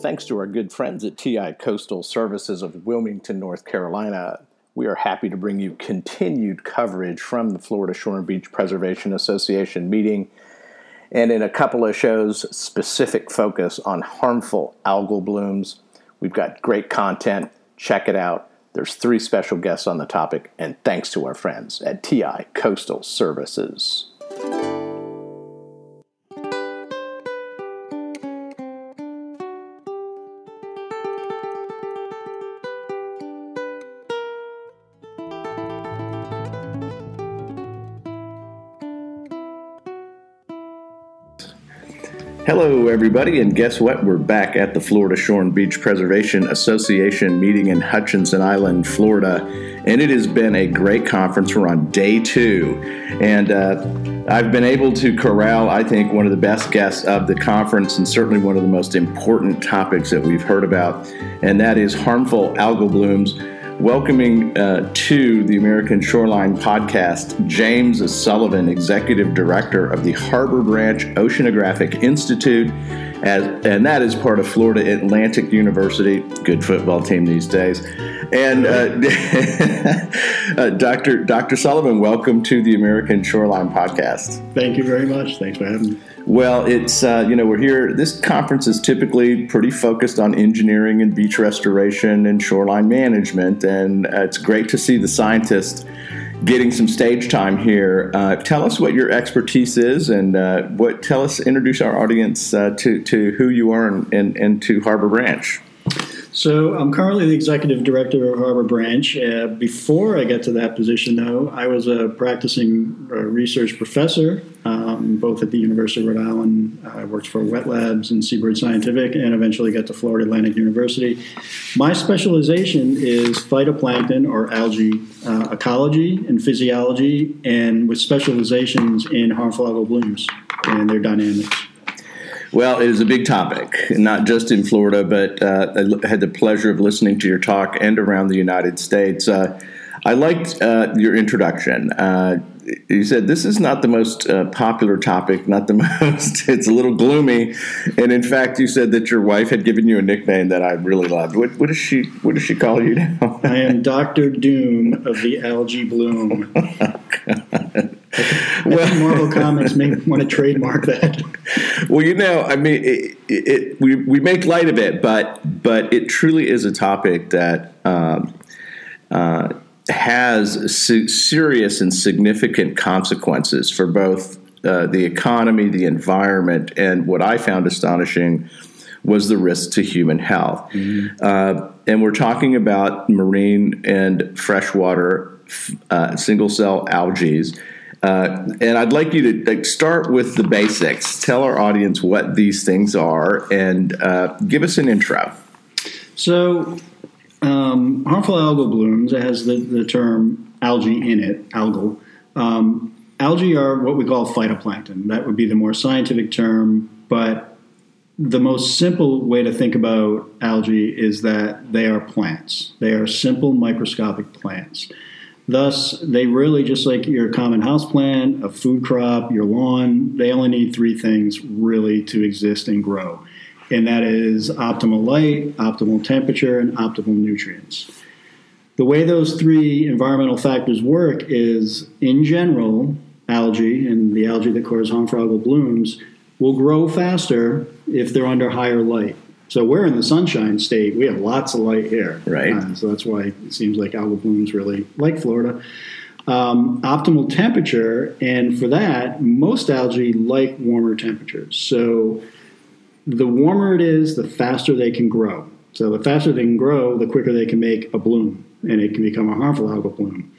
Thanks to our good friends at TI Coastal Services of Wilmington, North Carolina, we are happy to bring you continued coverage from the Florida Shore and Beach Preservation Association meeting and in a couple of shows, specific focus on harmful algal blooms. We've got great content. Check it out. There's three special guests on the topic, and thanks to our friends at TI Coastal Services. Hello, everybody, and guess what? We're back at the Florida Shore and Beach Preservation Association meeting in Hutchinson Island, Florida, and it has been a great conference. We're on day two, and uh, I've been able to corral, I think, one of the best guests of the conference, and certainly one of the most important topics that we've heard about, and that is harmful algal blooms welcoming uh, to the American Shoreline podcast James Sullivan, Executive Director of the Harbor Branch Oceanographic Institute, as, and that is part of Florida Atlantic University. Good football team these days. And uh, uh, Dr. Dr. Sullivan, welcome to the American Shoreline podcast. Thank you very much. Thanks for having me. Well, it's, uh, you know, we're here. This conference is typically pretty focused on engineering and beach restoration and shoreline management. And uh, it's great to see the scientists getting some stage time here. Uh, tell us what your expertise is and uh, what, tell us, introduce our audience uh, to, to who you are and, and, and to Harbor Branch. So I'm currently the executive director of Harbor Branch. Uh, before I get to that position, though, I was a practicing uh, research professor, um, both at the University of Rhode Island. I worked for Wet Labs and Seabird Scientific, and eventually got to Florida Atlantic University. My specialization is phytoplankton or algae uh, ecology and physiology, and with specializations in harmful algal blooms and their dynamics. Well, it is a big topic, not just in Florida, but uh, I had the pleasure of listening to your talk and around the United States. Uh, I liked uh, your introduction. Uh, you said this is not the most uh, popular topic, not the most. It's a little gloomy, and in fact, you said that your wife had given you a nickname that I really loved. What, what does she What does she call you now? I am Doctor Doom of the algae bloom. oh, well, Marvel Comics may want to trademark that. Well, you know, I mean, it, it, we we make light of it, but but it truly is a topic that um, uh, has serious and significant consequences for both uh, the economy, the environment, and what I found astonishing was the risk to human health. Mm-hmm. Uh, and we're talking about marine and freshwater uh, single cell algae uh, and I'd like you to like, start with the basics. Tell our audience what these things are and uh, give us an intro. So, um, harmful algal blooms, has the, the term algae in it, algal. Um, algae are what we call phytoplankton. That would be the more scientific term, but the most simple way to think about algae is that they are plants. They are simple microscopic plants. Thus, they really just like your common house plant, a food crop, your lawn, they only need three things really to exist and grow. And that is optimal light, optimal temperature, and optimal nutrients. The way those three environmental factors work is, in general, algae and the algae that causes harmful algal blooms will grow faster if they're under higher light. So we're in the sunshine state. We have lots of light here. Right. Uh, so that's why it seems like algal blooms really like Florida. Um, optimal temperature, and for that, most algae like warmer temperatures. So the warmer it is, the faster they can grow. So the faster they can grow, the quicker they can make a bloom, and it can become a harmful algal bloom.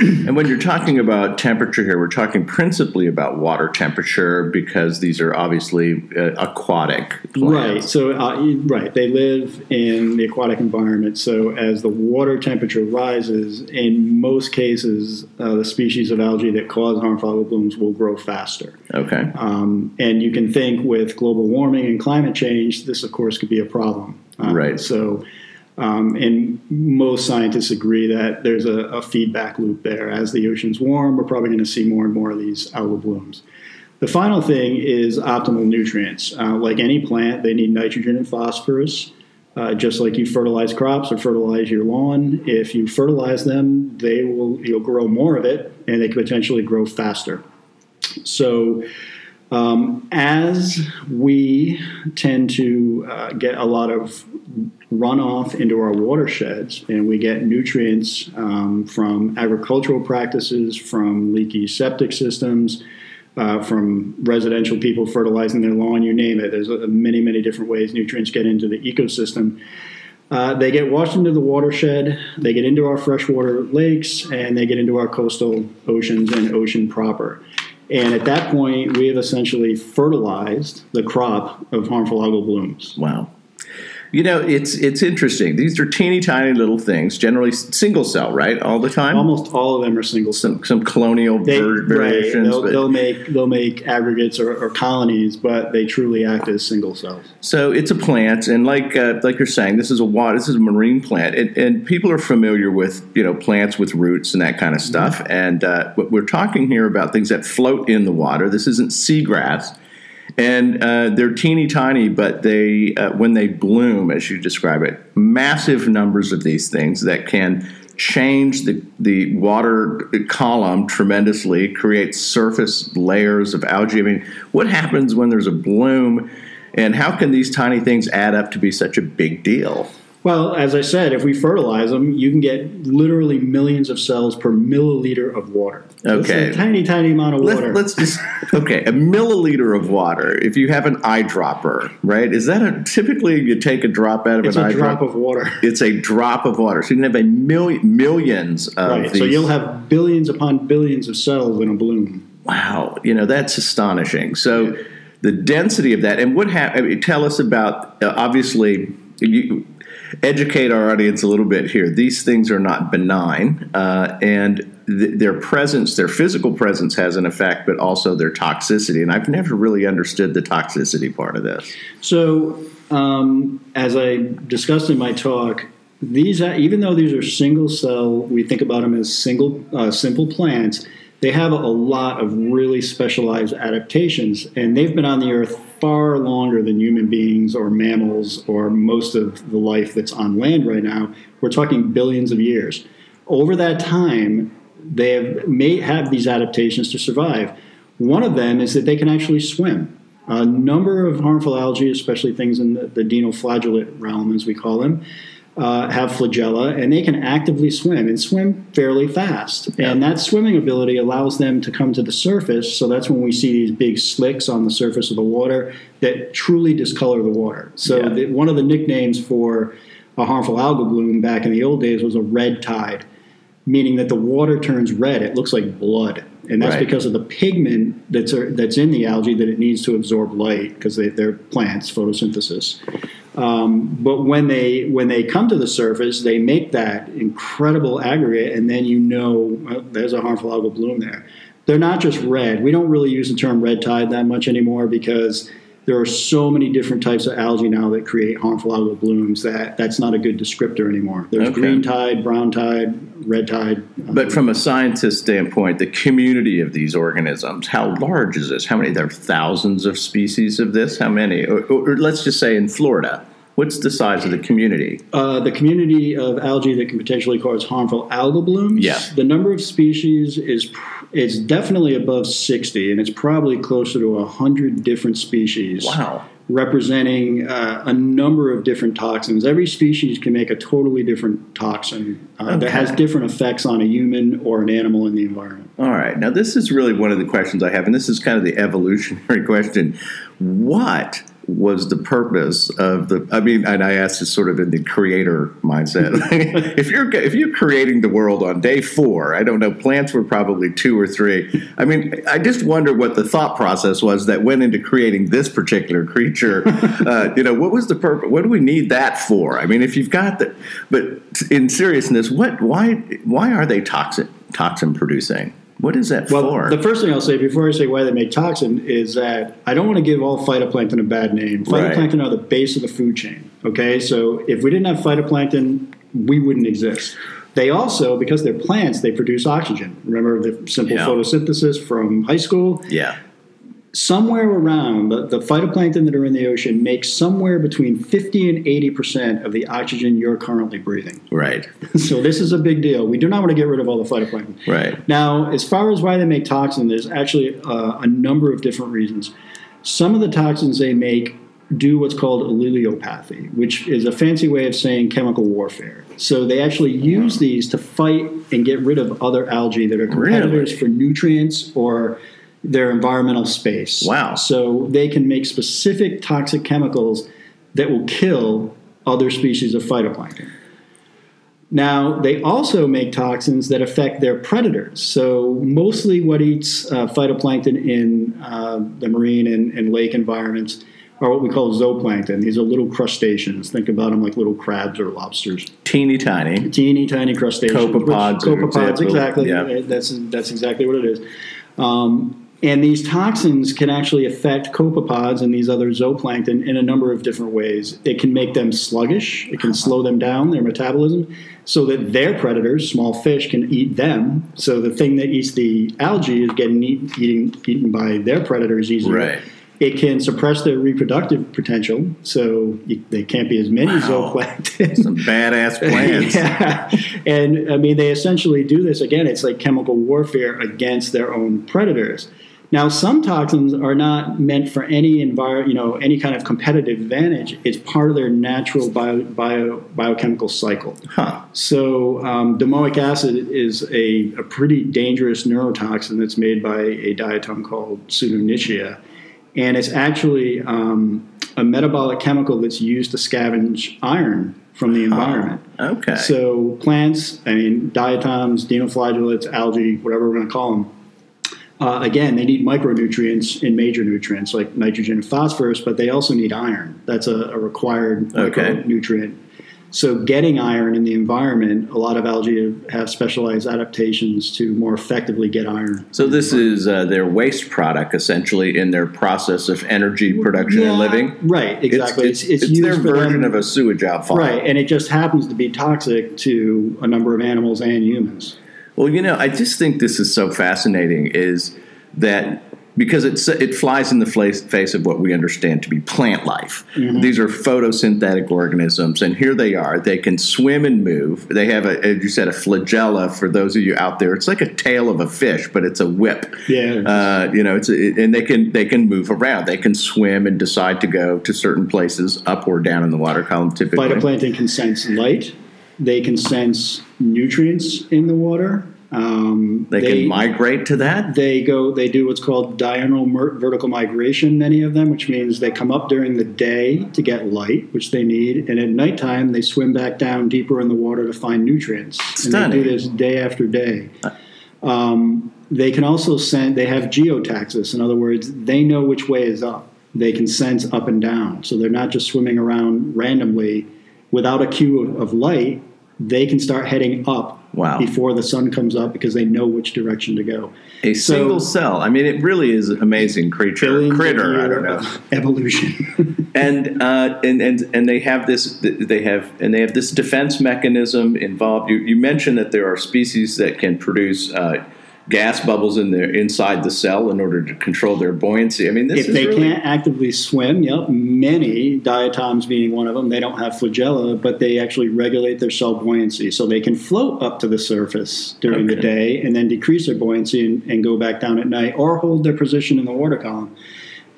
And when you're talking about temperature here, we're talking principally about water temperature because these are obviously uh, aquatic. Plants. Right. So, uh, right, they live in the aquatic environment. So, as the water temperature rises, in most cases, uh, the species of algae that cause harmful algal blooms will grow faster. Okay. Um, and you can think with global warming and climate change, this, of course, could be a problem. Um, right. So um, and most scientists agree that there's a, a, feedback loop there. As the oceans warm, we're probably going to see more and more of these algal blooms. The final thing is optimal nutrients. Uh, like any plant, they need nitrogen and phosphorus. Uh, just like you fertilize crops or fertilize your lawn, if you fertilize them, they will you'll grow more of it, and they can potentially grow faster. So, um, as we tend to uh, get a lot of runoff into our watersheds, and we get nutrients um, from agricultural practices, from leaky septic systems, uh, from residential people fertilizing their lawn, you name it. There's uh, many, many different ways nutrients get into the ecosystem. Uh, they get washed into the watershed, they get into our freshwater lakes, and they get into our coastal oceans and ocean proper. And at that point, we have essentially fertilized the crop of harmful algal blooms. Wow. You know, it's it's interesting. These are teeny tiny little things, generally single cell, right? All the time. Almost all of them are single cell. Some, some colonial They, ver- right, variations. they'll, they'll make they'll make aggregates or, or colonies, but they truly act as single cells. So it's a plant, and like uh, like you're saying, this is a water, this is a marine plant, and, and people are familiar with you know plants with roots and that kind of stuff. And uh, we're talking here about things that float in the water. This isn't seagrass, and uh, they're teeny tiny, but they uh, when they bloom, as you describe it, massive numbers of these things that can change the, the water column tremendously, create surface layers of algae. I mean, what happens when there's a bloom, and how can these tiny things add up to be such a big deal? Well, as I said, if we fertilize them, you can get literally millions of cells per milliliter of water. That's Okay. a tiny, tiny amount of water. Let, us just okay, a milliliter of water. If you have an eyedropper, right? Is that a typically you take a drop out of an eyedropper? it's an a eyedropper? drop of water. it's a drop of water. So you can have a million millions of Right. these. So you'll have billions upon billions of cells in a bloom. wow, you know that's astonishing. So the density of that, and what hap- I mean, tell us about uh, obviously. You, educate our audience a little bit here. These things are not benign, uh, and th- their presence, their physical presence, has an effect, but also their toxicity. And I've never really understood the toxicity part of this. So, um, as I discussed in my talk, these even though these are single cell, we think about them as single uh, simple plants. They have a lot of really specialized adaptations, and they've been on the earth far longer than human beings or mammals or most of the life that's on land right now. We're talking billions of years. Over that time, they have may have these adaptations to survive. One of them is that they can actually swim. A number of harmful algae, especially things in the, the dinoflagellate realm, as we call them, uh, have flagella, and they can actively swim and swim fairly fast. And that swimming ability allows them to come to the surface. So that's when we see these big slicks on the surface of the water that truly discolor the water. So Yeah. the, one of the nicknames for a harmful algal bloom back in the old days was a red tide meaning that the water turns red. It looks like blood, and that's Right. because of the pigment that's that's in the algae that it needs to absorb light because they, they're plants, photosynthesis. Um, but when they when they come to the surface, they make that incredible aggregate, and then you know well, there's a harmful algal bloom there. They're not just red. We don't really use the term red tide that much anymore because there are so many different types of algae now that create harmful algal blooms that that's not a good descriptor anymore. There's Okay. green tide, brown tide, red tide. But from a scientist standpoint, the community of these organisms, how large is this? How many? There are thousands of species of this. How many? Or, or, let's just say in Florida, what's the size of the community? Uh, the community of algae that can potentially cause harmful algal blooms. Yeah. The number of species is it's definitely above sixty, and it's probably closer to hundred different species. Wow. Representing uh, a number of different toxins. Every species can make a totally different toxin uh, that has different effects on a human or an animal in the environment. All right. Now, this is really one of the questions I have, and this is kind of the evolutionary question. What was the purpose of the? I mean, and I asked this sort of in the creator mindset. if you're if you're creating the world on day four, I don't know. Plants were probably two or three. I mean, I just wonder what the thought process was that went into creating this particular creature. uh, you know, what was the purpose? What do we need that for? I mean, if you've got the, but in seriousness, what? Why? Why are they toxic? Toxin producing? What is that Well, for? the first thing I'll say before I say why they make toxin is that I don't want to give all phytoplankton a bad name. Right. Phytoplankton are the base of the food chain. Okay, so if we didn't have phytoplankton, we wouldn't exist. They also, because they're plants, they produce oxygen. Remember the simple Yeah. photosynthesis from high school? yeah. Somewhere around the, the phytoplankton that are in the ocean make somewhere between 50 and 80 percent of the oxygen you're currently breathing. Right. so this is a big deal. We do not want to get rid of all the phytoplankton. Right. Now, as far as why they make toxin, there's actually uh, a number of different reasons. Some of the toxins they make do what's called allelopathy, which is a fancy way of saying chemical warfare. So they actually use these to fight and get rid of other algae that are competitors Really? for nutrients or their environmental space. Wow. So they can make specific toxic chemicals that will kill other species of phytoplankton. Now, they also make toxins that affect their predators. So, mostly what eats uh, phytoplankton in uh, the marine and, and lake environments are what we call zooplankton. These are little crustaceans. Think about them like little crabs or lobsters. Teeny tiny. Teeny tiny crustaceans. Copepods, which- Copepods, exactly. Yeah. That's, that's exactly what it is. Um, and these toxins can actually affect copepods and these other zooplankton in a number of different ways. It can make them sluggish, it can slow them down, their metabolism, so that their predators, small fish, can eat them. So the thing that eats the algae is getting eat, eating, eaten by their predators easier. Right. It can suppress their reproductive potential, so you, they can't be as many Wow. zooplankton. Some badass plans. yeah. And I mean, they essentially do this again. It's like chemical warfare against their own predators. Now, some toxins are not meant for any envir- you know, any kind of competitive advantage. It's part of their natural bio, bio, biochemical cycle. Huh. So, um, domoic acid is a, a pretty dangerous neurotoxin that's made by a diatom called Pseudo-nitzschia. And it's actually um, a metabolic chemical that's used to scavenge iron from the environment. Okay. So plants, I mean, diatoms, dinoflagellates, algae, whatever we're going to call them. Uh, again, they need micronutrients in major nutrients like nitrogen and phosphorus, but they also need iron. That's a, a required Okay. micronutrient. So, getting iron in the environment, a lot of algae have, specialized adaptations to more effectively get iron. so this is uh, their waste product, essentially, in their process of energy production and living. Right, exactly. It's, it's, it's their version them- of a sewage outfall. Right, and it just happens to be toxic to a number of animals and humans. Well, you know, I just think this is so fascinating is that because it's, it flies in the face, face of what we understand to be plant life. These are photosynthetic organisms, and here they are. They can swim and move. They have, a, as you said, a flagella. For those of you out there, it's like a tail of a fish, but it's a whip. Yeah. Uh, you know, it's a, and they can they can move around. They can swim and decide to go to certain places, up or down in the water column. Typically, Phytoplankton can sense light. They can sense nutrients in the water. Um, they, can migrate to that. They go. They do what's called diurnal vertical migration. Many of them, which means they come up during the day to get light, which they need, and at nighttime they swim back down deeper in the water to find nutrients. Stunning. And they do this day after day. Um, they can also send. They have geotaxis. In other words, they know which way is up. They can sense up and down, so they're not just swimming around randomly without a cue of, of light. They can start heading up Wow. before the sun comes up because they know which direction to go. A So- single cell. I mean, it really is an amazing creature, critter. I don't know. Evolution. And uh, and and and they have this. They have and they have this defense mechanism involved. You, you mentioned that there are species that can produce. Uh, Gas bubbles in their inside the cell in order to control their buoyancy. I mean, this if they really can't actively swim, yep, many diatoms being one of them, they don't have flagella, but they actually regulate their cell buoyancy, so they can float up to the surface during the day and then decrease their buoyancy and, and go back down at night, or hold their position in the water column.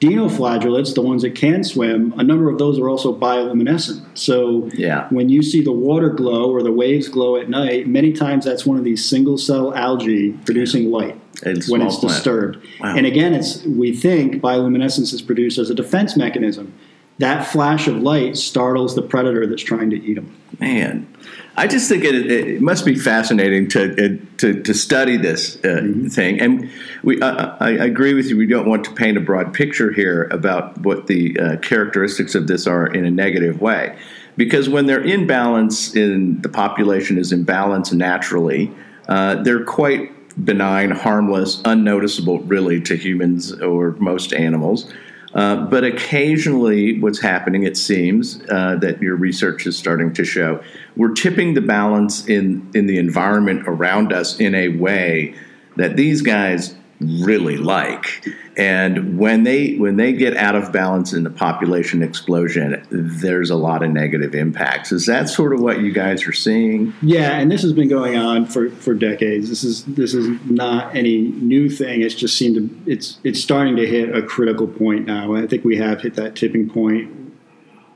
Dinoflagellates, the ones that can swim, a number of those are also bioluminescent. So Yeah. when you see the water glow or the waves glow at night, many times that's one of these single cell algae producing light A when it's plant. disturbed. Wow. And again, it's we think bioluminescence is produced as a defense mechanism. That flash of light startles the predator that's trying to eat them. Man, I just think it, it must be fascinating to to, to study this uh, thing. And we, I, I agree with you. We don't want to paint a broad picture here about what the uh, characteristics of this are in a negative way, because when they're in balance, in the population is in balance naturally, uh, they're quite benign, harmless, unnoticeable, really, to humans or most animals. Uh, but occasionally, what's happening, it seems, uh, that your research is starting to show, we're tipping the balance in, in the environment around us in a way that these guys really like. And when they when they get out of balance in the population explosion, there's a lot of negative impacts. Is that sort of what you guys are seeing? Yeah, and this has been going on for, for decades. This is this is not any new thing. It's just seemed to it's it's starting to hit a critical point now. I think we have hit that tipping point.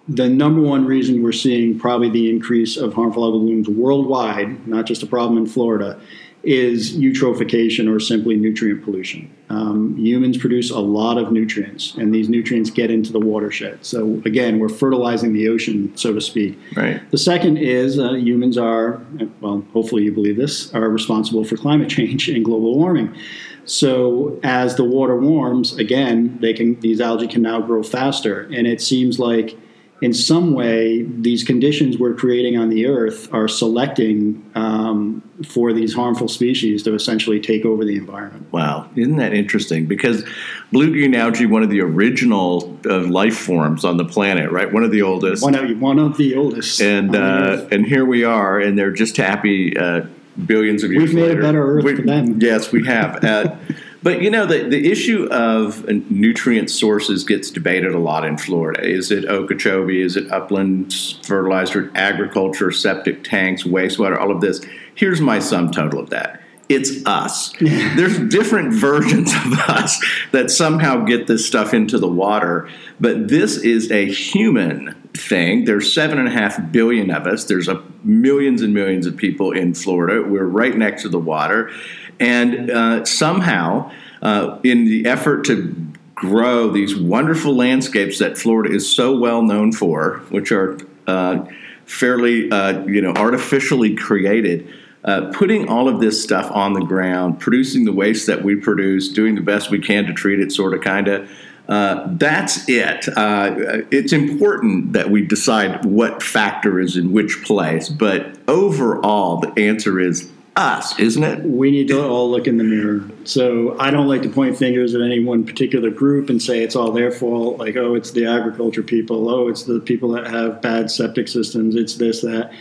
The number one reason we're seeing probably the increase of harmful algal blooms worldwide, not just a problem in Florida, is eutrophication or simply nutrient pollution. Um, humans produce a lot of nutrients, and these nutrients get into the watershed. So, again, we're fertilizing the ocean, so to speak. Right. The second is uh, humans are, well, hopefully you believe this, are responsible for climate change and global warming. So, as the water warms, again, they can these algae can now grow faster, and it seems like in some way, these conditions we're creating on the earth are selecting um, for these harmful species to essentially take over the environment. Wow, isn't that interesting? Because blue green algae, one of the original uh, life forms on the planet, right? One of the oldest. One of, one of the oldest. And uh, and here we are, and they're just happy uh, billions of years We've made later. a better earth we, for them. Yes, we have. Uh, But you know the the issue of nutrient sources gets debated a lot in Florida. Is it Okeechobee? Is it upland fertilizer, agriculture, septic tanks, wastewater? All of this. Here's my sum total of that. It's us. There's different versions of us that somehow get this stuff into the water, but this is a human thing. There's seven and a half billion of us. There's a millions and millions of people in Florida. We're right next to the water and uh, somehow, uh, in the effort to grow these wonderful landscapes that Florida is so well known for, which are uh, fairly, uh, you know, artificially created, uh, putting all of this stuff on the ground, producing the waste that we produce, doing the best we can to treat it, sort of, kind of. Uh, that's it. Uh, it's important that we decide what factor is in which place, but overall, the answer is us, isn't it? We need to all look in the mirror. So I don't like to point fingers at any one particular group and say it's all their fault. Like, oh, it's the agriculture people. Oh, it's the people that have bad septic systems. It's this, that.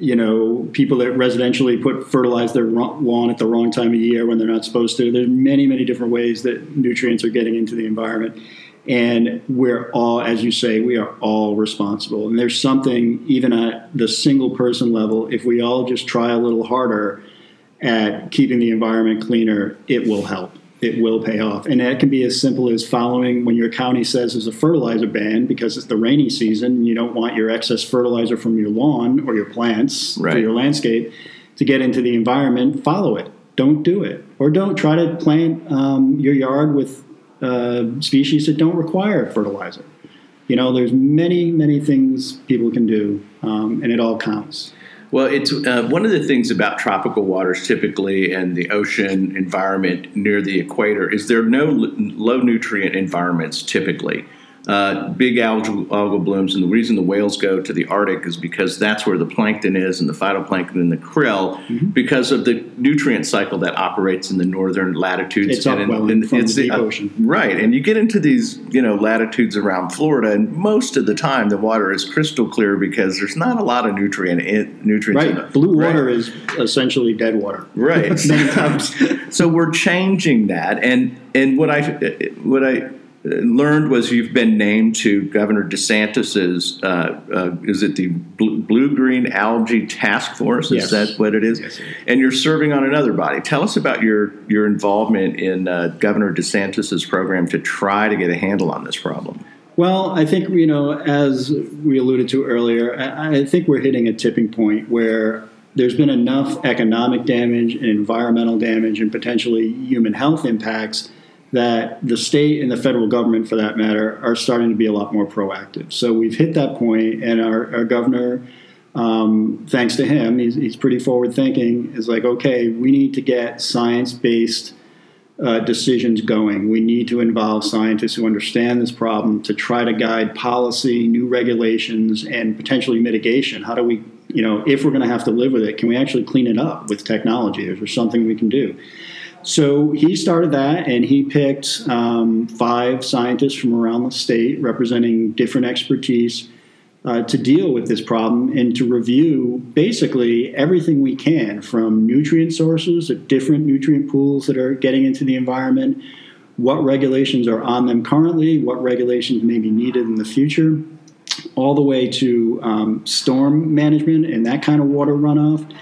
You know, people that residentially put fertilize their lawn at the wrong time of year when they're not supposed to. There's many, many different ways that nutrients are getting into the environment. And we're all, as you say, we are all responsible. And there's something, even at the single person level, if we all just try a little harder at keeping the environment cleaner, it will help. It will pay off. And that can be as simple as following when your county says there's a fertilizer ban because it's the rainy season and you don't want your excess fertilizer from your lawn or your plants right. for your landscape to get into the environment, follow it. Don't do it. Or don't try to plant um, your yard with uh, species that don't require fertilizer. You know, there's many, many things people can do, um, and it all counts. Well, it's uh, one of the things about tropical waters typically and the ocean environment near the equator is there are no low nutrient environments typically uh, big algal, algal blooms. And the reason the whales go to the Arctic is because that's where the plankton is and the phytoplankton and the krill, mm-hmm. because of the nutrient cycle that operates in the northern latitudes. It's and in, in, from it's the deep uh, ocean. Right. And you get into these, you know, latitudes around Florida, and most of the time the water is crystal clear because there's not a lot of nutrient in, nutrients. Right. Blue water is essentially dead water. Right. So we're changing that. And and what I what I learned was you've been named to Governor DeSantis's. Uh, uh, is it the Blue Green Algae Task Force? Is yes. that what it is? Yes, And you're serving on another body. Tell us about your your involvement in uh, Governor DeSantis's program to try to get a handle on this problem. Well, I think you know, as we alluded to earlier, I, I think we're hitting a tipping point where there's been enough economic damage and environmental damage and potentially human health impacts that the state and the federal government, for that matter, are starting to be a lot more proactive. So we've hit that point, and our, our governor, um, thanks to him, he's, he's pretty forward thinking, is like, okay, we need to get science based uh, decisions going. We need to involve scientists who understand this problem to try to guide policy, new regulations, and potentially mitigation. How do we, you know, if we're going to have to live with it, can we actually clean it up with technology? Is there something we can do? So he started that, and he picked um, five scientists from around the state representing different expertise. uh, to deal with this problem and to review basically everything we can from nutrient sources, the different nutrient pools that are getting into the environment, what regulations are on them currently, what regulations may be needed in the future, all the way to um, storm management and that kind of water runoff.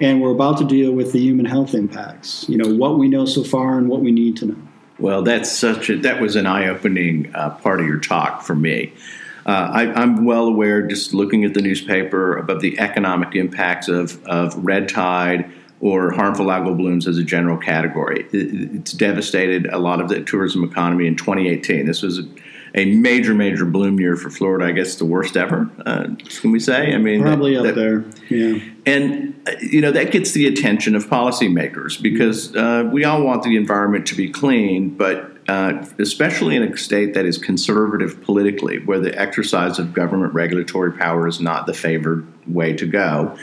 And we're about to deal with the human health impacts. You know what we know so far and what we need to know. Well, that's such a that was an eye-opening uh, part of your talk for me. Uh, I, am well aware, just looking at the newspaper, about the economic impacts of, of red tide or harmful algal blooms as a general category. It, it's devastated a lot of the tourism economy in 2018. This was a, major, major bloom year for Florida. I guess the worst ever. Uh, can we say? I mean, probably that, up that, there. Yeah. And uh, you know that gets the attention of policymakers because uh, we all want the environment to be clean, but uh, especially in a state that is conservative politically, where the exercise of government regulatory power is not the favored way to go.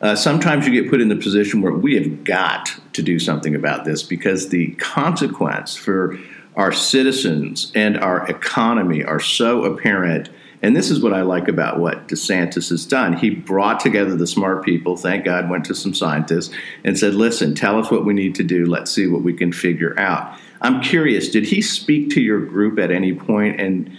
Uh, sometimes you get put in the position where we have got to do something about this because the consequence for our citizens and our economy are so apparent. And this is what I like about what DeSantis has done. He brought together the smart people, thank God, went to some scientists, and said, listen, tell us what we need to do. Let's see what we can figure out. I'm curious, did he speak to your group at any point, and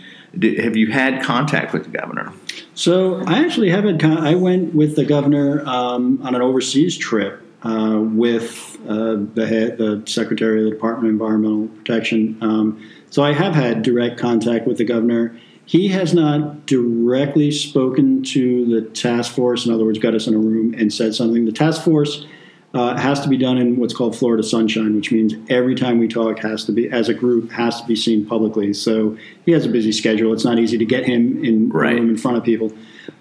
have you had contact with the governor? So I actually haven't. Con- I went with the governor um, on an overseas trip uh, with uh, the head, the secretary of the Department of Environmental Protection. Um, so I have had direct contact with the governor. He has not directly spoken to the task force. In other words, got us in a room and said something. The task force uh, has to be done in what's called Florida sunshine, which means every time we talk has to be, as a group, has to be seen publicly. So he has a busy schedule. It's not easy to get him in right. room in front of people.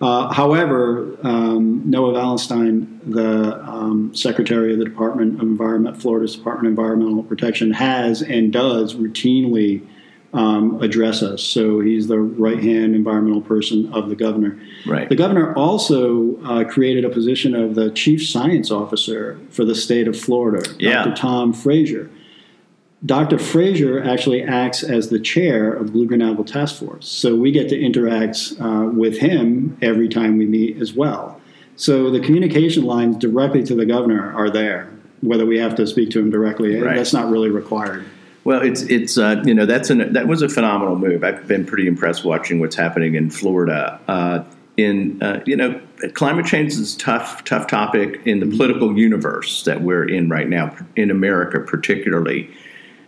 Uh, however, um, Noah Valenstein, the um, Secretary of the Department of Environment, Florida's Department of Environmental Protection, has and does routinely um, address us. So he's the right hand environmental person of the governor. Right. The governor also uh, created a position of the chief science officer for the state of Florida, yeah. Dr. Tom Frazer. Dr. Frazer actually acts as the chair of Blue Green Algal Task Force. So we get to interact uh, with him every time we meet as well. So the communication lines directly to the governor are there. Whether we have to speak to him directly, right. that's not really required. Well, it's it's uh, you know that's an that was a phenomenal move. I've been pretty impressed watching what's happening in Florida. Uh, in uh, you know, climate change is a tough tough topic in the political universe that we're in right now in America, particularly.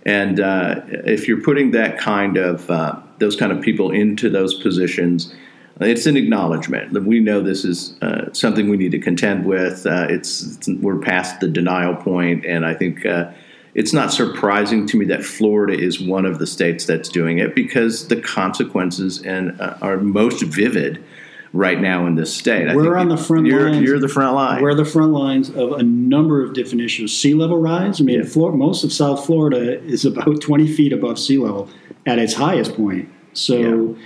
And uh, if you're putting that kind of uh, those kind of people into those positions, it's an acknowledgement that we know this is uh, something we need to contend with. It's, it's, we're past the denial point, and I think it's not surprising to me that Florida is one of the states that's doing it because the consequences and uh, are most vivid right now in this state. I We're on the front you're, lines. You're the front line. We're the front lines of a number of different issues. Sea level rise. I mean, yeah. Florida, most of South Florida is about 20 feet above sea level at its highest point. So. Yeah.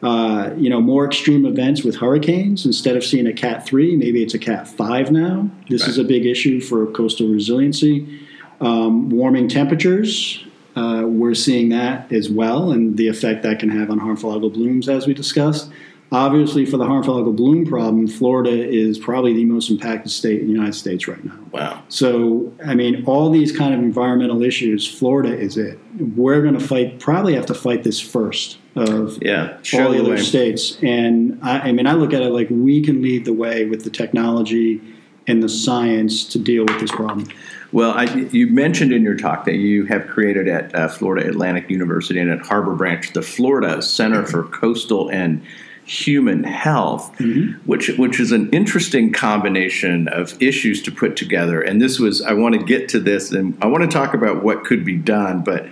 Uh, you know, more extreme events with hurricanes. Instead of seeing a Cat 3, maybe it's a Cat 5 now. This right. is a big issue for coastal resiliency. Um, warming temperatures, uh, we're seeing that as well, and the effect that can have on harmful algal blooms, as we discussed. Obviously, for the harmful algal bloom problem, Florida is probably the most impacted state in the United States right now. Wow. So, I mean, all these kind of environmental issues, Florida is it. We're going to fight, probably have to fight this first of yeah, all the other way. states. And I, I mean, I look at it like we can lead the way with the technology and the science to deal with this problem. Well, I, you mentioned in your talk that you have created at uh, Florida Atlantic University and at Harbor Branch the Florida Center for Coastal and Human Health, mm-hmm. which which is an interesting combination of issues to put together. And this was I want to get to this, and I want to talk about what could be done, but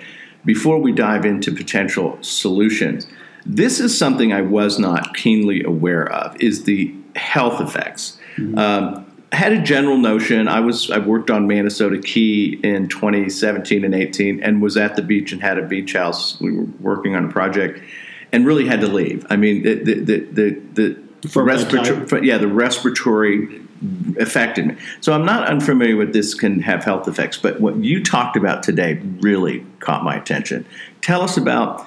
before we dive into potential solutions, this is something I was not keenly aware of: is the health effects. Mm-hmm. Um, had a general notion. I was I worked on Manasota Key in 2017 and 18, and was at the beach and had a beach house. We were working on a project, and really had to leave. I mean, the the the the, the respiratory yeah the respiratory affected me. So I'm not unfamiliar with this can have health effects, but what you talked about today really caught my attention. Tell us about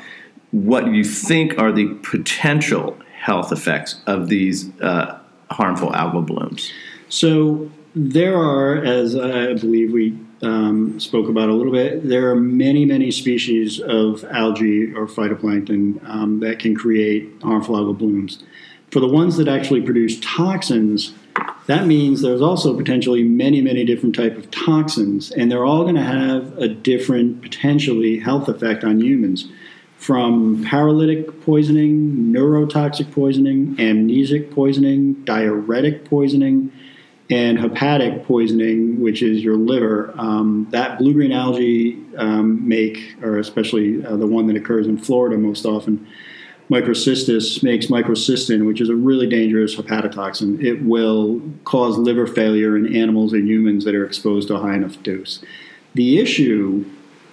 what you think are the potential health effects of these uh, harmful algal blooms? So there are, as I believe we um, spoke about a little bit, there are many, many species of algae or phytoplankton um, that can create harmful algal blooms. For the ones that actually produce toxins, that means there's also potentially many, many different type of toxins, and they're all going to have a different potentially health effect on humans, from paralytic poisoning, neurotoxic poisoning, amnesic poisoning, diarrhetic poisoning, and hepatic poisoning, which is your liver. Um, that blue green algae um, make, or especially uh, the one that occurs in Florida most often, microcystis makes microcystin, which is a really dangerous hepatotoxin. It will cause liver failure in animals and humans that are exposed to a high enough dose. The issue,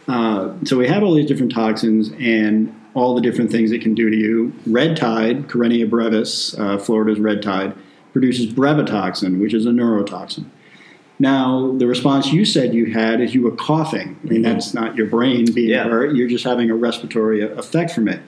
uh, so we have all these different toxins and all the different things it can do to you. Red tide, Karenia brevis, uh, Florida's red tide, produces brevetoxin, which is a neurotoxin. Now, the response you said you had is you were coughing. I mean, mm-hmm. that's not your brain being yeah. hurt. You're just having a respiratory effect from it.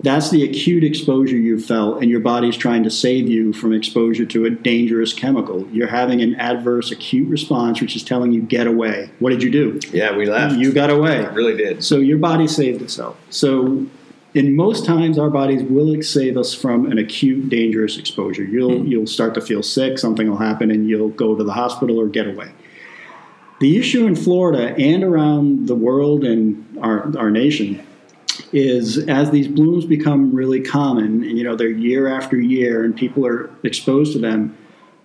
That's the acute exposure you felt, and your body's trying to save you from exposure to a dangerous chemical. You're having an adverse acute response, which is telling you, get away. What did you do? Yeah, we left. You got away. It really did. So your body saved itself. So in most times our bodies will save us from an acute dangerous exposure you'll mm-hmm. you'll start to feel sick something will happen and you'll go to the hospital or get away the issue in Florida and around the world and our, our nation is as these blooms become really common, and, you know, they're year after year and people are exposed to them,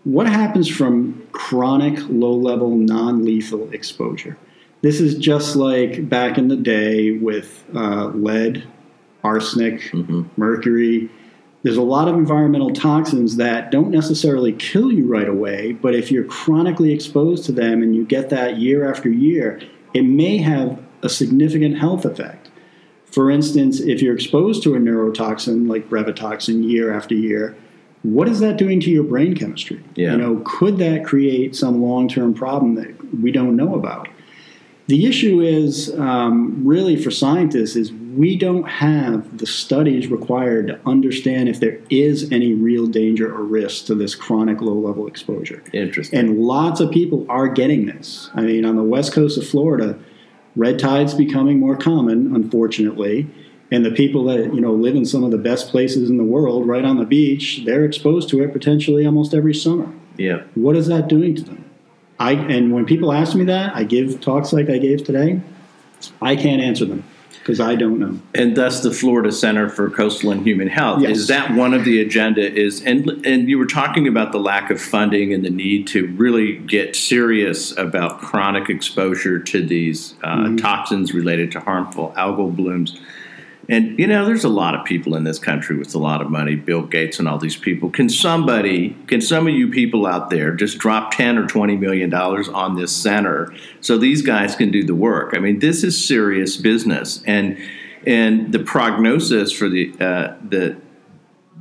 what happens from chronic, low level, non lethal exposure? This is just like back in the day with uh, lead, arsenic, mm-hmm. mercury. There's a lot of environmental toxins that don't necessarily kill you right away, but if you're chronically exposed to them and you get that year after year, it may have a significant health effect. For instance, if you're exposed to a neurotoxin like brevetoxin year after year, what is that doing to your brain chemistry? Yeah. You know, could that create some long-term problem that we don't know about? The issue is um, really for scientists is we don't have the studies required to understand if there is any real danger or risk to this chronic low-level exposure. Interesting. And lots of people are getting this. I mean, on the west coast of Florida, red tide's becoming more common, unfortunately. And the people that you know live in some of the best places in the world, right on the beach, they're exposed to it potentially almost every summer. Yeah. What is that doing to them? I and when people ask me that, I give talks like I gave today. I can't answer them because I don't know. And thus, the Florida Center for Coastal and Human Health yes. is that one of the agenda is and and you were talking about the lack of funding and the need to really get serious about chronic exposure to these uh, mm-hmm. toxins related to harmful algal blooms. And you know, there's a lot of people in this country with a lot of money, Bill Gates and all these people. Can somebody, can some of you people out there just drop 10 or 20 million dollars on this center so these guys can do the work? I mean, this is serious business. And and the prognosis for the uh, the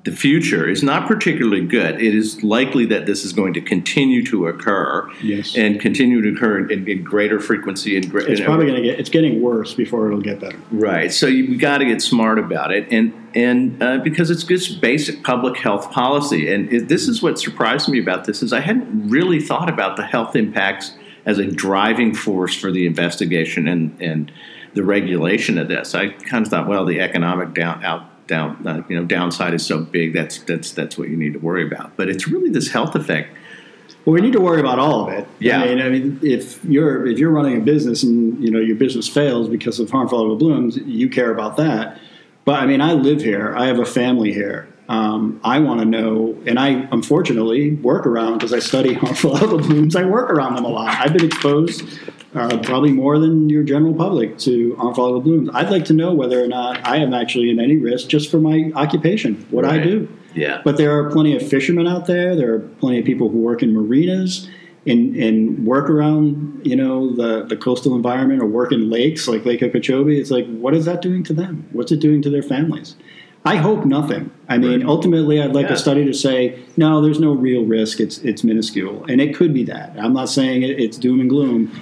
the future is not particularly good. It is likely that this is going to continue to occur yes. and continue to occur in, in greater frequency. And gra- it's probably going to get it's getting worse before it'll get better. Right. So you, we got to get smart about it, and and uh, because it's just basic public health policy. And it, this is what surprised me about this is I hadn't really thought about the health impacts as a driving force for the investigation and and the regulation of this. I kind of thought, well, the economic down out down uh, you know downside is so big that's that's that's what you need to worry about. But it's really this health effect. Well we need to worry about all of it. Yeah. i mean i mean if you're if you're running a business and you know your business fails because of harmful algal blooms you care about that. But i mean i live here. I have a family here. Um, I want to know, and I unfortunately work around because I study harmful algal blooms. I work around them a lot. I've been exposed uh, probably more than your general public to algal blooms. I'd like to know whether or not I am actually in any risk just for my occupation, what right. I do. Yeah. But there are plenty of fishermen out there. There are plenty of people who work in marinas and, and work around, you know, the, the coastal environment or work in lakes like Lake Okeechobee. It's like, what is that doing to them? What's it doing to their families? I hope nothing. I mean, right. ultimately, I'd like yeah. a study to say, no, there's no real risk. It's it's minuscule, and it could be that. I'm not saying it's doom and gloom,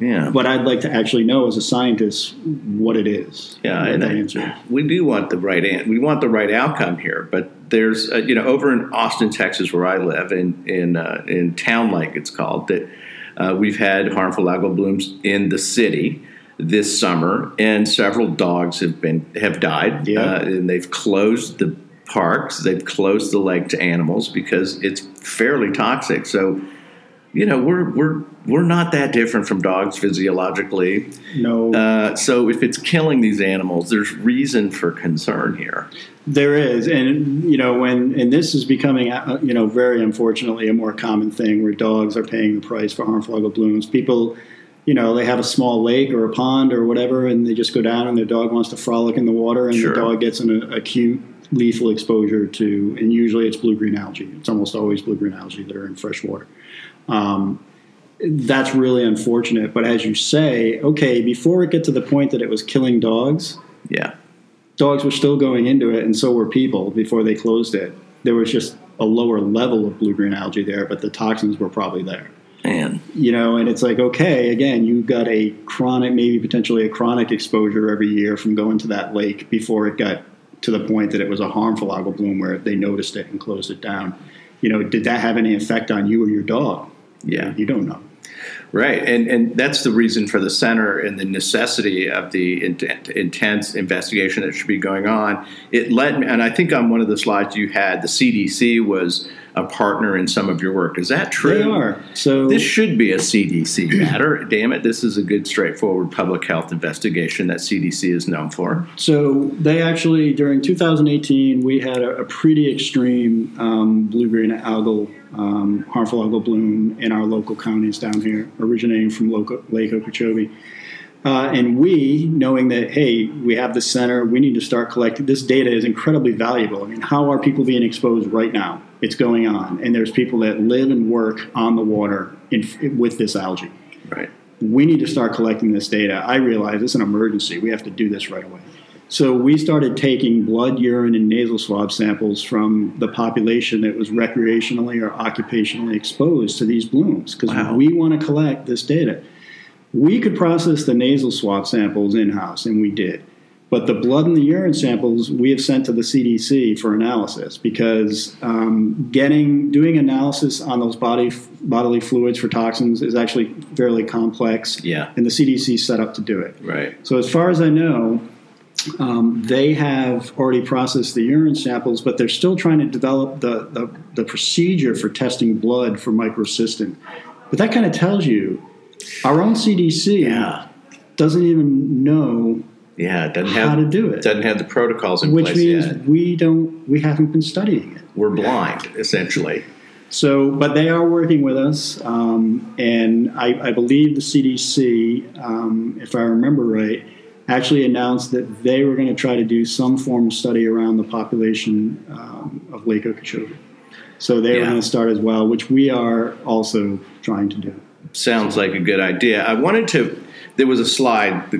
yeah. But I'd like to actually know as a scientist what it is. Yeah, and I, we do want the right an- we want the right outcome here, but there's uh, you know over in Austin, Texas, where I live, in in uh, in Town Lake, it's called that. Uh, we've had harmful algal blooms in the city this summer, and several dogs have been have died, Yeah. uh, and they've closed the parks. They've closed the lake to animals because it's fairly toxic. So, you know, we're we're we're not that different from dogs physiologically. No, Uh, so, if it's killing these animals, there's reason for concern here. There is, and you know when, and this is becoming, uh, you know, very unfortunately a more common thing where dogs are paying the price for harmful algal blooms. People, you know, they have a small lake or a pond or whatever, and they just go down, and their dog wants to frolic in the water, and Sure. the dog gets an acute lethal exposure to, and usually it's blue green algae. It's almost always blue green algae that are in fresh water. Um, that's really unfortunate. But as you say, okay, before it get to the point that it was killing dogs, Yeah, dogs were still going into it, and so were people before they closed it. There was just a lower level of blue green algae there, but the toxins were probably there. man. You know, and it's like, okay, again, you got a chronic, maybe potentially a chronic exposure every year from going to that lake before it got to the point that it was a harmful algal bloom where they noticed it and closed it down. You know, did that have any effect on you or your dog? Yeah. You don't know. Right, and and that's the reason for the center and the necessity of the int- intense investigation that should be going on. It led me, and I think on one of the slides you had, the CDC was a partner in some of your work. Is that true? They are. So This should be a CDC matter. Damn it, this is a good, straightforward public health investigation that CDC is known for. So they actually, during 2018, we had a, a pretty extreme um, blue-green algal, um, harmful algal bloom in our local counties down here, originating from local, Lake Okeechobee. Uh, and we, knowing that, hey, we have this center, we need to start collecting. This data is incredibly valuable. I mean, how are people being exposed right now? It's going on, and there's people that live and work on the water in, with this algae Right. we need to start collecting this data. I realize it's an emergency. We have to do this right away. So we started taking blood, urine, and nasal swab samples from the population that was recreationally or occupationally exposed to these blooms because Wow. we want to collect this data. We could process the nasal swab samples in house, and we did. But the blood and the urine samples we have sent to the CDC for analysis because um, getting doing analysis on those body bodily fluids for toxins is actually fairly complex. Yeah. and the CDC set up to do it. Right. So as far as I know, um, they have already processed the urine samples, but they're still trying to develop the, the, the procedure for testing blood for microcystin. But that kind of tells you our own CDC Yeah. doesn't even know Yeah. Doesn't how have to do it, doesn't have the protocols in which place means yet. we don't we haven't been studying it. We're blind, essentially. So, but they are working with us, um, and I, I believe the CDC, um, if I remember right, actually announced that they were going to try to do some form of study around the population um, of Lake Okeechobee. So they were Yeah. going to start as well, which we are also trying to do. Sounds like a good idea. I wanted to. There was a slide.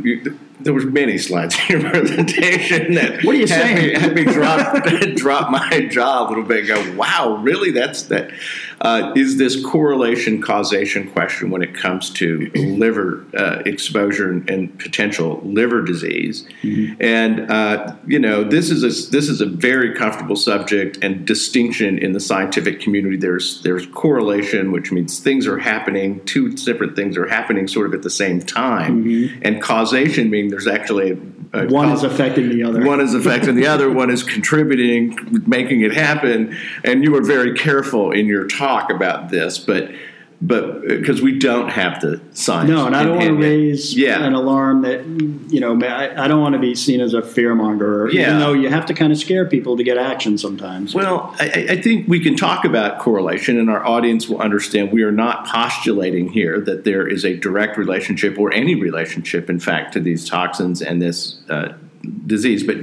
There was many slides in your presentation that What are you had saying? Me, had me drop drop my jaw a little bit. And go, wow, really? That's that. Uh, is this correlation causation question when it comes to liver uh, exposure and, and potential liver disease? Mm-hmm. And uh, you know, this is a this is a very comfortable subject and distinction in the scientific community. There's there's correlation, which means things are happening. Two different things are happening sort of at the same time, and causation meaning there's actually Mm-hmm. One is affecting the other. one is affecting the other, one is contributing, making it happen. And you were very careful in your talk about this, but but because we don't have the science. No, and I don't want to raise Yeah. an alarm that you know. I, I don't want to be seen as a fearmonger. Yeah. Even though you have to kind of scare people to get action sometimes. Well, I, I- I think we can talk about correlation, and our audience will understand we are not postulating here that there is a direct relationship or any relationship, in fact, to these toxins and this uh, disease. But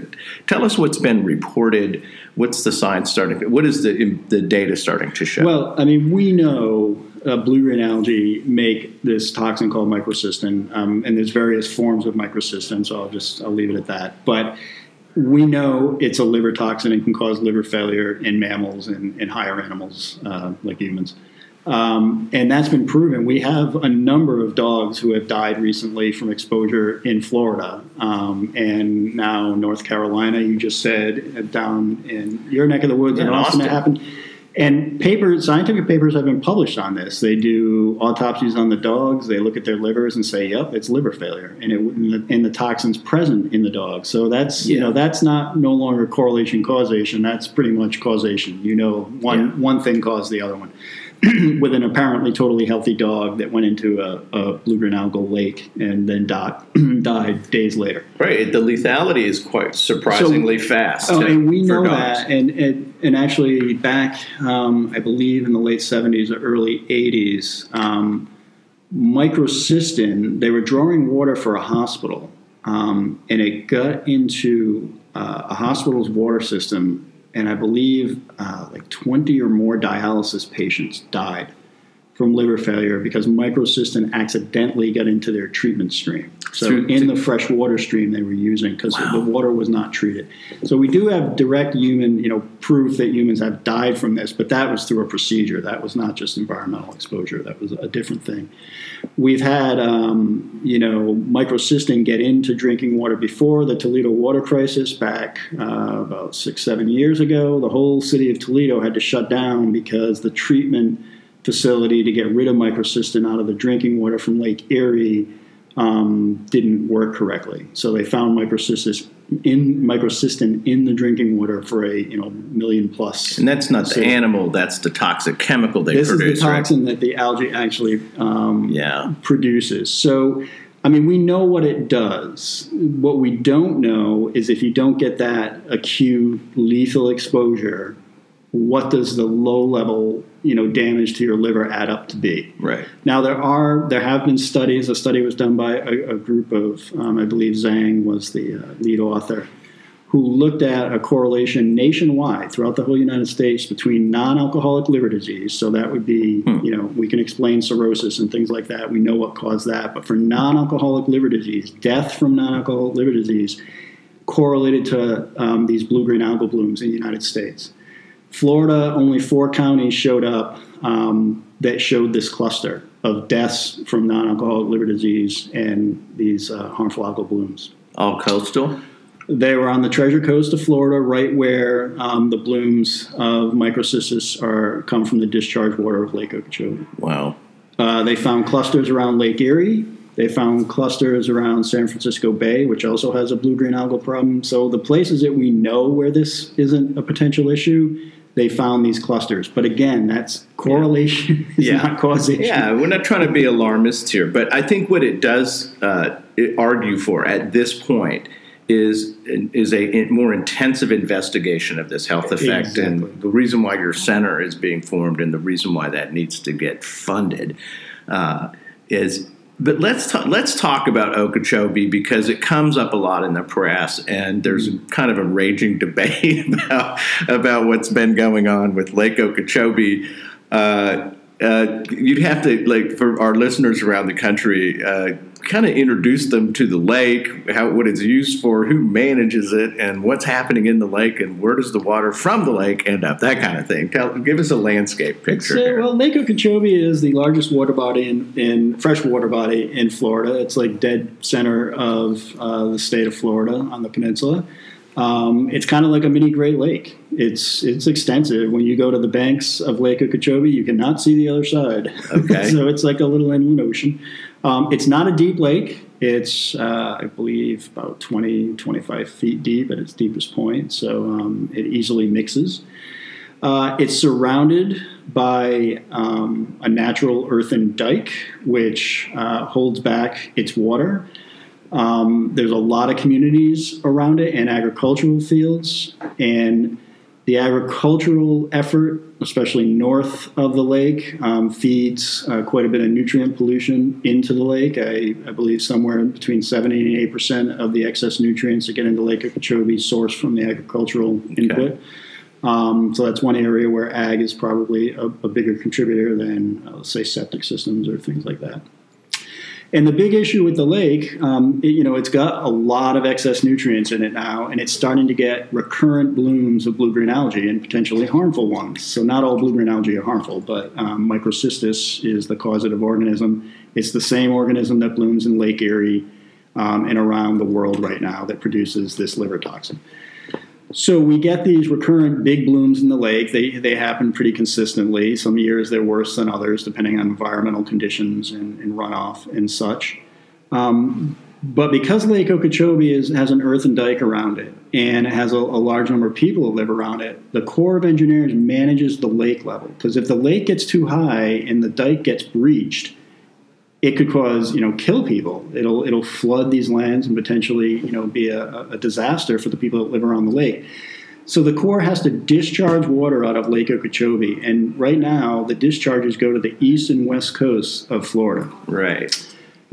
tell us what's been reported. What's the science starting? What is the the data starting to show? Well, I mean, we know uh, blue green algae make this toxin called microcystin, um, and there's various forms of microcystin. So I'll just I'll leave it at that. But we know it's a liver toxin and can cause liver failure in mammals and, and higher animals uh, like humans. Um, and that's been proven. We have a number of dogs who have died recently from exposure in Florida. Um, and now North Carolina, you just said, down in your neck of the woods Yeah, in in Austin, it happened. And papers, scientific papers have been published on this. They do autopsies on the dogs. They look at their livers and say, "Yep, it's liver failure," and it and the, and the toxins present in the dog. So that's you know that's not no longer correlation causation. That's pretty much causation. You know, one Yeah. one thing caused the other one. With an apparently totally healthy dog that went into a, a blue green algal lake and then died, died days later. Right. The lethality is quite surprisingly fast. Oh, and we know dogs. that, and, and and actually back, um, I believe in the late seventies or early eighties, um, microcystin. They were drawing water for a hospital, um, and it got into uh, a hospital's water system, and I believe uh, like twenty or more dialysis patients died from liver failure because microcystin accidentally got into their treatment stream. So Through- in the fresh water stream they were using because the water was not treated. So we do have direct human, you know, proof that humans have died from this, but that was through a procedure. That was not just environmental exposure. That was a different thing. We've had, um, you know, microcystin get into drinking water before the Toledo water crisis back uh, about six, seven years ago. The whole city of Toledo had to shut down because the treatment facility to get rid of microcystin out of the drinking water from Lake Erie um, didn't work correctly. So they found microcystin in microcystin in the drinking water for a you know million plus. And that's not So- the animal, that's the toxic chemical they this produce, is the right? toxin that the algae actually um, Yeah. produces. So, I mean, we know what it does. What we don't know is if you don't get that acute lethal exposure, what does the low level, you know, damage to your liver add up to be? Right. Now there are there have been studies. A study was done by a, a group of um, I believe Zhang was the uh, lead author, who looked at a correlation nationwide throughout the whole United States between non-alcoholic liver disease. So that would be you know we can explain cirrhosis and things like that. We know what caused that, but for non-alcoholic liver disease, death from non-alcoholic liver disease correlated to um, these blue-green algal blooms in the United States. Florida, only four counties showed up um, that showed this cluster of deaths from non-alcoholic liver disease and these uh, harmful algal blooms. All coastal? They were on the Treasure Coast of Florida, right where um, the blooms of microcystis are come from the discharge water of Lake Okeechobee. Wow. Uh, they found clusters around Lake Erie. They found clusters around San Francisco Bay, which also has a blue green algal problem. So the places that we know where this isn't a potential issue, they found these clusters. But again, that's correlation, is Yeah. not causation. Yeah, we're not trying to be alarmist here, but I think what it does uh, argue for at this point is is a more intensive investigation of this health effect Exactly. and the reason why your center is being formed and the reason why that needs to get funded uh, is. But let's talk, let's talk about Okeechobee because it comes up a lot in the press, and there's kind of a raging debate about about what's been going on with Lake Okeechobee. Uh, uh, you'd have to like for our listeners around the country uh, kind of introduce them to the lake how what it's used for who manages it and what's happening in the lake and where does the water from the lake end up that kind of thing Tell, give us a landscape picture So, well, Lake Okeechobee is the largest water body in, in freshwater body in Florida. It's like dead center of uh, the state of Florida on the peninsula. Um, it's kind of like a mini Great Lake. It's it's extensive. When you go to the banks of Lake Okeechobee, you cannot see the other side. Okay. so it's like a little inland ocean. Um, it's not a deep lake. It's, uh, I believe, about 20, 25 feet deep at its deepest point. So um, it easily mixes. Uh, it's surrounded by um, a natural earthen dike, which uh, holds back its water. Um, there's a lot of communities around it and agricultural fields. And the agricultural effort, especially north of the lake, um, feeds uh, quite a bit of nutrient pollution into the lake. I, I believe somewhere between 70 and 80 percent of the excess nutrients that get into Lake Okeechobee source from the agricultural input. Um, so that's one area where ag is probably a, a bigger contributor than, uh, let's say, septic systems or things like that. And the big issue with the lake, um, it, you know, it's got a lot of excess nutrients in it now, and it's starting to get recurrent blooms of blue green algae and potentially harmful ones. So not all blue green algae are harmful, but um, Microcystis is the causative organism. It's the same organism that blooms in Lake Erie um, and around the world right now that produces this liver toxin. So we get these recurrent big blooms in the lake. They, they happen pretty consistently. Some years they're worse than others, depending on environmental conditions and, and runoff and such. Um, but because Lake Okeechobee is, has an earthen dike around it and it has a, a, large number of people that live around it, the Corps of Engineers manages the lake level. Because if the lake gets too high and the dike gets breached, it could cause you know kill people. It'll it'll flood these lands and potentially you know be a, a disaster for the people that live around the lake. So the Corps has to discharge water out of Lake Okeechobee, and right now the discharges go to the east and west coasts of Florida. Right.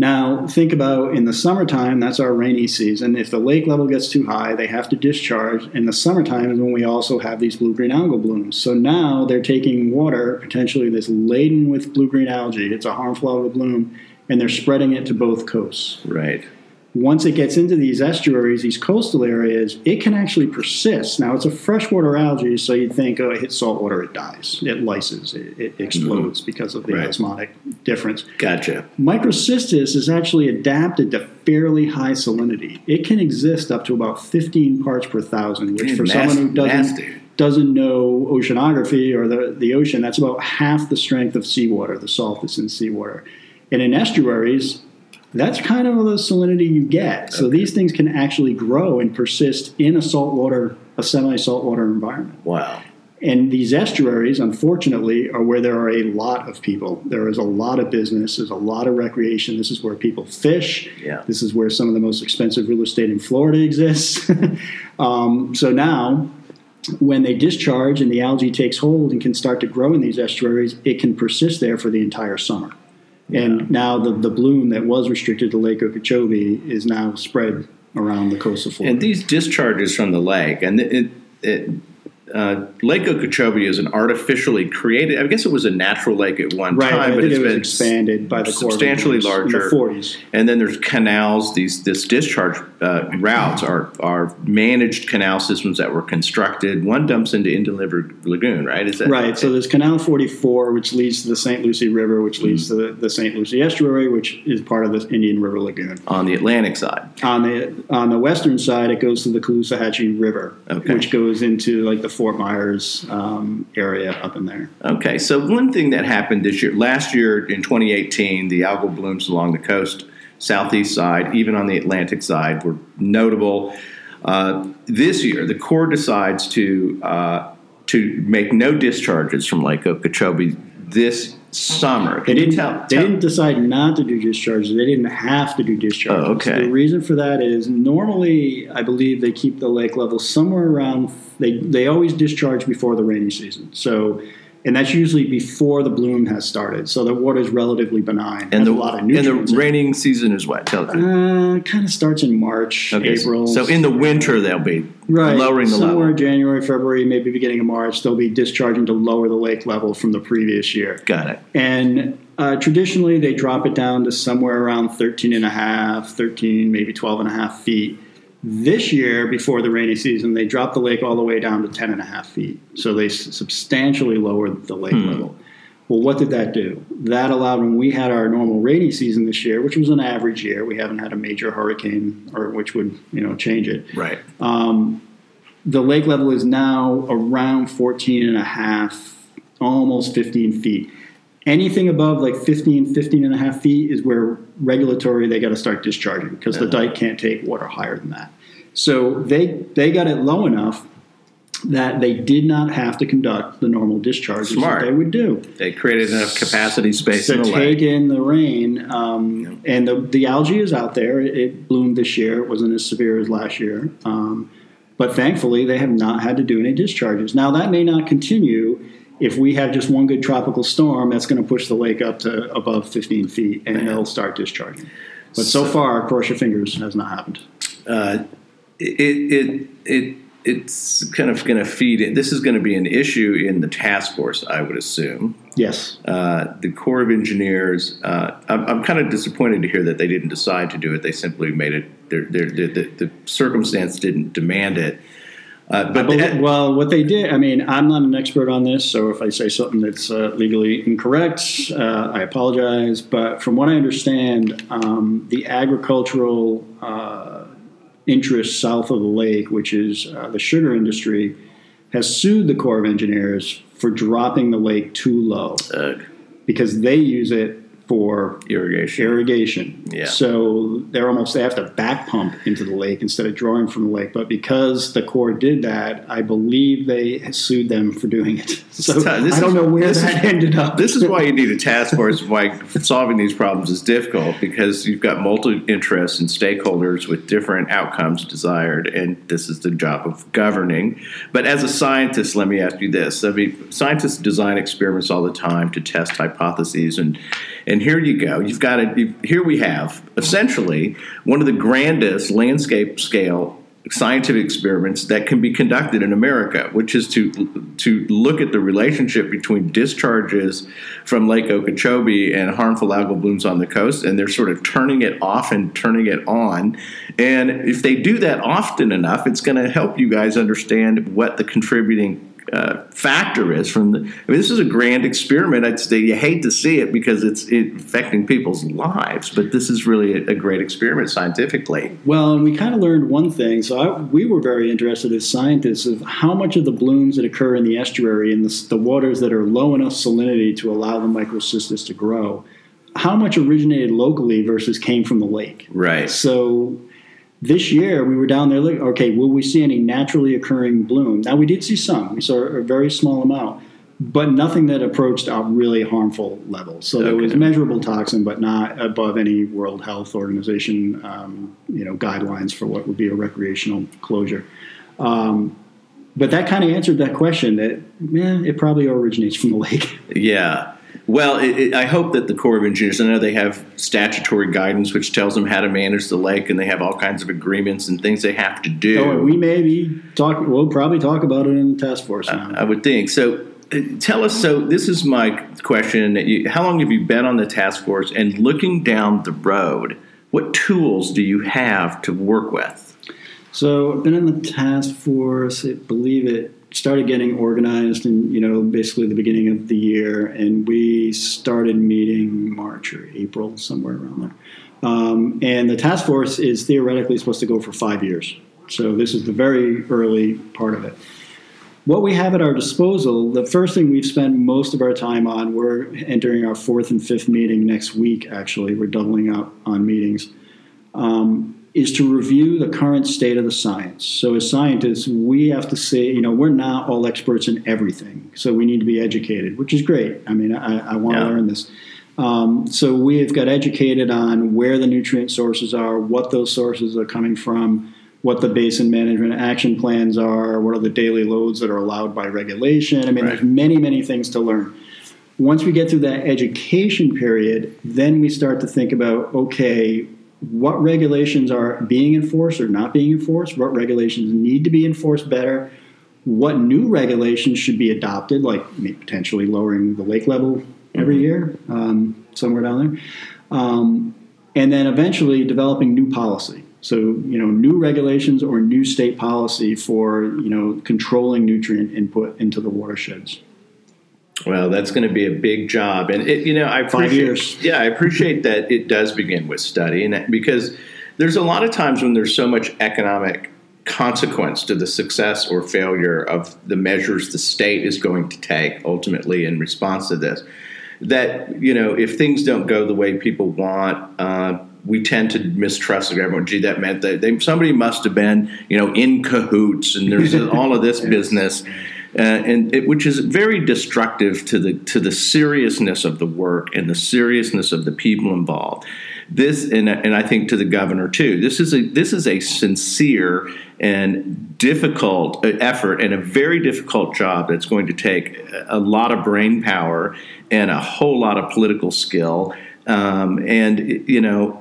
Now, think about in the summertime, that's our rainy season. If the lake level gets too high, they have to discharge. In the summertime is when we also have these blue green algal blooms. So now they're taking water, potentially that's laden with blue green algae. It's a harmful algal bloom, and they're spreading it to both coasts. Right once it gets into these estuaries, these coastal areas, it can actually persist. Now, it's a freshwater algae, so you'd think, oh, it hits salt water, it dies, it lyses, it, it explodes mm-hmm. because of the right. osmotic difference. Gotcha. Microcystis is actually adapted to fairly high salinity. It can exist up to about 15 parts per thousand, which Man, for someone who doesn't doesn't know oceanography or the, the ocean, that's about half the strength of seawater, the salt that's in seawater. And in estuaries, that's kind of the salinity you get. So okay. these things can actually grow and persist in a saltwater, a semi-saltwater environment. Wow. And these estuaries, unfortunately, are where there are a lot of people. There is a lot of business. There's a lot of recreation. This is where people fish. Yeah. This is where some of the most expensive real estate in Florida exists. um, so now, when they discharge and the algae takes hold and can start to grow in these estuaries, it can persist there for the entire summer. And yeah. now the, the bloom that was restricted to Lake Okeechobee is now spread around the coast of Florida. And these discharges from the lake, and it, it uh, lake Okeechobee is an artificially created. I guess it was a natural lake at one right, time, but it's it been expanded by the substantially larger. In the 40s. And then there's canals. These this discharge uh, routes are are managed canal systems that were constructed. One dumps into Indian River Lagoon, right? Is that right? So there's Canal 44, which leads to the St. Lucie River, which leads mm-hmm. to the, the St. Lucie Estuary, which is part of the Indian River Lagoon. On the Atlantic side. On the on the western side, it goes to the Caloosahatchee River, okay. which goes into like the Fort Myers um, area up in there. Okay, so one thing that happened this year, last year in 2018, the algal blooms along the coast, southeast side, even on the Atlantic side, were notable. Uh, this year, the Corps decides to uh, to make no discharges from Lake Okeechobee this summer. They didn't, tell, they didn't decide not to do discharges. They didn't have to do discharges. Oh, okay. The reason for that is normally, I believe they keep the lake level somewhere around. They they always discharge before the rainy season. So and that's usually before the bloom has started. So the water is relatively benign. And the, a lot of nutrients. And the raining season is what? Tell uh, kind of starts in March, okay. April. So in the winter they'll be right. lowering the Somewhere level. Somewhere January, February, maybe beginning of March, they'll be discharging to lower the lake level from the previous year. Got it. And uh, traditionally they drop it down to somewhere around 13 and a half, 13, maybe 12 and a half feet. This year, before the rainy season, they dropped the lake all the way down to 10 and a half feet. So they substantially lowered the lake hmm. level. Well, what did that do? That allowed when we had our normal rainy season this year, which was an average year, we haven't had a major hurricane or which would you know change it. Right. Um, the lake level is now around 14 and a half, almost 15 feet. Anything above like 15, 15 and a half feet is where regulatory they got to start discharging because yeah. the dike can't take water higher than that. So they they got it low enough that they did not have to conduct the normal discharges Smart. that they would do. They created enough capacity space to take in the rain. Um, And the, the algae is out there. It, it, bloomed this year. It wasn't as severe as last year. Um, but thankfully, they have not had to do any discharges. Now, that may not continue if we have just one good tropical storm, that's going to push the lake up to above 15 feet, and they'll start discharging. But so, so far, cross your fingers, has not happened. Uh, it, it, it, it's kind of going to feed it. This is going to be an issue in the task force, I would assume. Yes. Uh, the Corps of Engineers, uh, I'm, I'm, kind of disappointed to hear that they didn't decide to do it. They simply made it, they're, they're, the, the circumstance didn't demand it. Uh, but believe, well, what they did, I mean, I'm not an expert on this, so if I say something that's uh, legally incorrect, uh, I apologize. But from what I understand, um, the agricultural uh, interest south of the lake, which is uh, the sugar industry, has sued the Corps of Engineers for dropping the lake too low Ugh. because they use it for irrigation. Irrigation. Yeah. So they're almost they have to back pump into the lake instead of drawing from the lake. But because the Corps did that, I believe they sued them for doing it. So I don't is, know where that is, ended up. This is why you need a task force. Why solving these problems is difficult because you've got multiple interests and stakeholders with different outcomes desired, and this is the job of governing. But as a scientist, let me ask you this: I mean, scientists design experiments all the time to test hypotheses and and here you go. You've got it. Here we have essentially one of the grandest landscape scale scientific experiments that can be conducted in America, which is to to look at the relationship between discharges from Lake Okeechobee and harmful algal blooms on the coast, and they're sort of turning it off and turning it on. And if they do that often enough, it's going to help you guys understand what the contributing uh, factor is from the. I mean, this is a grand experiment. I'd say you hate to see it because it's affecting people's lives, but this is really a, a great experiment scientifically. Well, and we kind of learned one thing. So I, we were very interested as scientists of how much of the blooms that occur in the estuary and the, the waters that are low enough salinity to allow the microcystis to grow, how much originated locally versus came from the lake. Right. So this year, we were down there. Like, okay, will we see any naturally occurring bloom? Now, we did see some. We saw a very small amount, but nothing that approached a really harmful level. So okay. there was measurable toxin, but not above any World Health Organization, um, you know, guidelines for what would be a recreational closure. Um, but that kind of answered that question. That yeah, it probably originates from the lake. Yeah. Well, it, it, I hope that the Corps of Engineers, I know they have statutory guidance which tells them how to manage the lake, and they have all kinds of agreements and things they have to do. We maybe talk. We'll probably talk about it in the task force. I, I would think so. Uh, tell us. So, this is my question: you, How long have you been on the task force? And looking down the road, what tools do you have to work with? So, I've been in the task force. I believe it started getting organized in you know basically the beginning of the year, and we started meeting March or April somewhere around there. Um, and the task force is theoretically supposed to go for five years. So this is the very early part of it. What we have at our disposal, the first thing we've spent most of our time on, we're entering our fourth and fifth meeting next week, actually. We're doubling up on meetings. Um, is to review the current state of the science. So, as scientists, we have to say, you know, we're not all experts in everything. So, we need to be educated, which is great. I mean, I, I want to yeah. learn this. Um, so, we have got educated on where the nutrient sources are, what those sources are coming from, what the basin management action plans are, what are the daily loads that are allowed by regulation. I mean, right. there's many, many things to learn. Once we get through that education period, then we start to think about okay, what regulations are being enforced or not being enforced, what regulations need to be enforced better, what new regulations should be adopted, like potentially lowering the lake level every mm-hmm. year, um, somewhere down there, um, and then eventually developing new policy. So, you know, new regulations or new state policy for, you know, controlling nutrient input into the watersheds. Well, that's going to be a big job, and it, you know, I five years. Yeah, I appreciate that it does begin with study, and because there's a lot of times when there's so much economic consequence to the success or failure of the measures the state is going to take ultimately in response to this. That you know, if things don't go the way people want, uh, we tend to mistrust the government. Gee, that meant that they, somebody must have been, you know, in cahoots, and there's all of this business uh, and it, which is very destructive to the to the seriousness of the work and the seriousness of the people involved. This and, and I think to the governor too. This is a this is a sincere and difficult uh, effort and a very difficult job that's going to take a lot of brain power and a whole lot of political skill. Um, and you know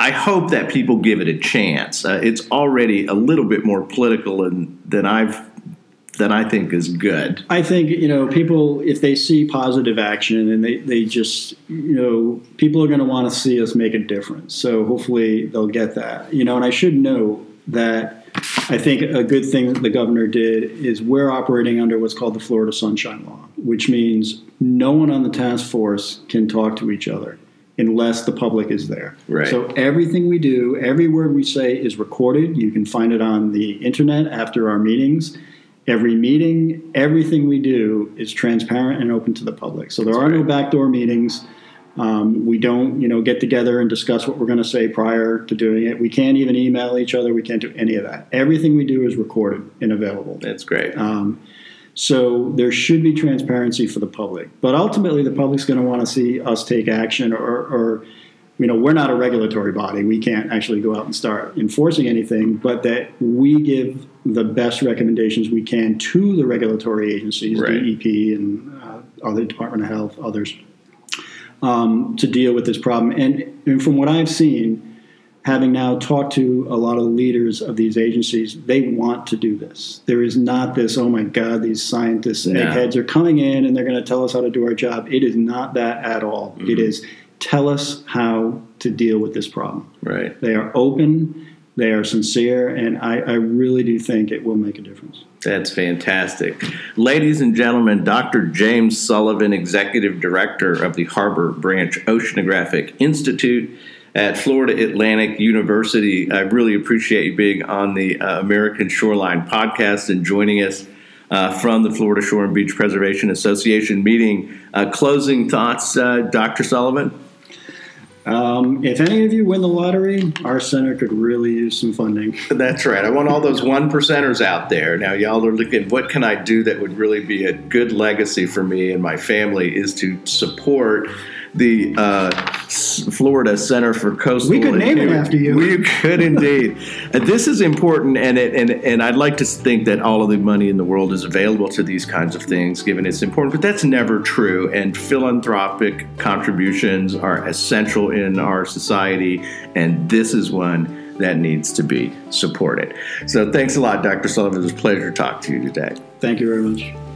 I hope that people give it a chance. Uh, it's already a little bit more political and, than I've that I think is good. I think you know people if they see positive action and they, they just you know people are going to want to see us make a difference. So hopefully they'll get that. You know, and I should know that I think a good thing that the governor did is we're operating under what's called the Florida Sunshine Law, which means no one on the task force can talk to each other unless the public is there. Right. So everything we do, every word we say is recorded. You can find it on the internet after our meetings every meeting, everything we do is transparent and open to the public. So there That's are no backdoor meetings. Um, we don't, you know, get together and discuss what we're going to say prior to doing it. We can't even email each other. We can't do any of that. Everything we do is recorded and available. That's great. Um, so there should be transparency for the public, but ultimately the public's going to want to see us take action, or, or you know, we're not a regulatory body. We can't actually go out and start enforcing anything, but that we give the best recommendations we can to the regulatory agencies, Right. DEP and uh, other Department of Health, others, um, to deal with this problem. And, and from what I've seen, having now talked to a lot of leaders of these agencies, they want to do this. There is not this, oh my God, these scientists, No. eggheads are coming in and they're going to tell us how to do our job. It is not that at all. It is tell us how to deal with this problem. right. They are open, they are sincere, and I, I really do think it will make a difference. That's fantastic. Ladies and gentlemen, Dr. James Sullivan, Executive Director of the Harbor Branch Oceanographic Institute at Florida Atlantic University. I really appreciate you being on the uh, American Shoreline podcast and joining us uh, from the Florida Shore and Beach Preservation Association meeting. Uh, closing thoughts, uh, Dr. Sullivan? Um, if any of you win the lottery, our center could really use some funding. That's right. I want all those one percenters out there. Now, y'all are looking, what can I do that would really be a good legacy for me and my family is to support the uh, Florida Center for Coastal. We could name it after you. We could indeed. this is important, and, it, and and I'd like to think that all of the money in the world is available to these kinds of things, given it's important. But that's never true. And philanthropic contributions are essential in our society, and this is one that needs to be supported. So thanks a lot, Dr. Sullivan. It was a pleasure to talk to you today. Thank you very much.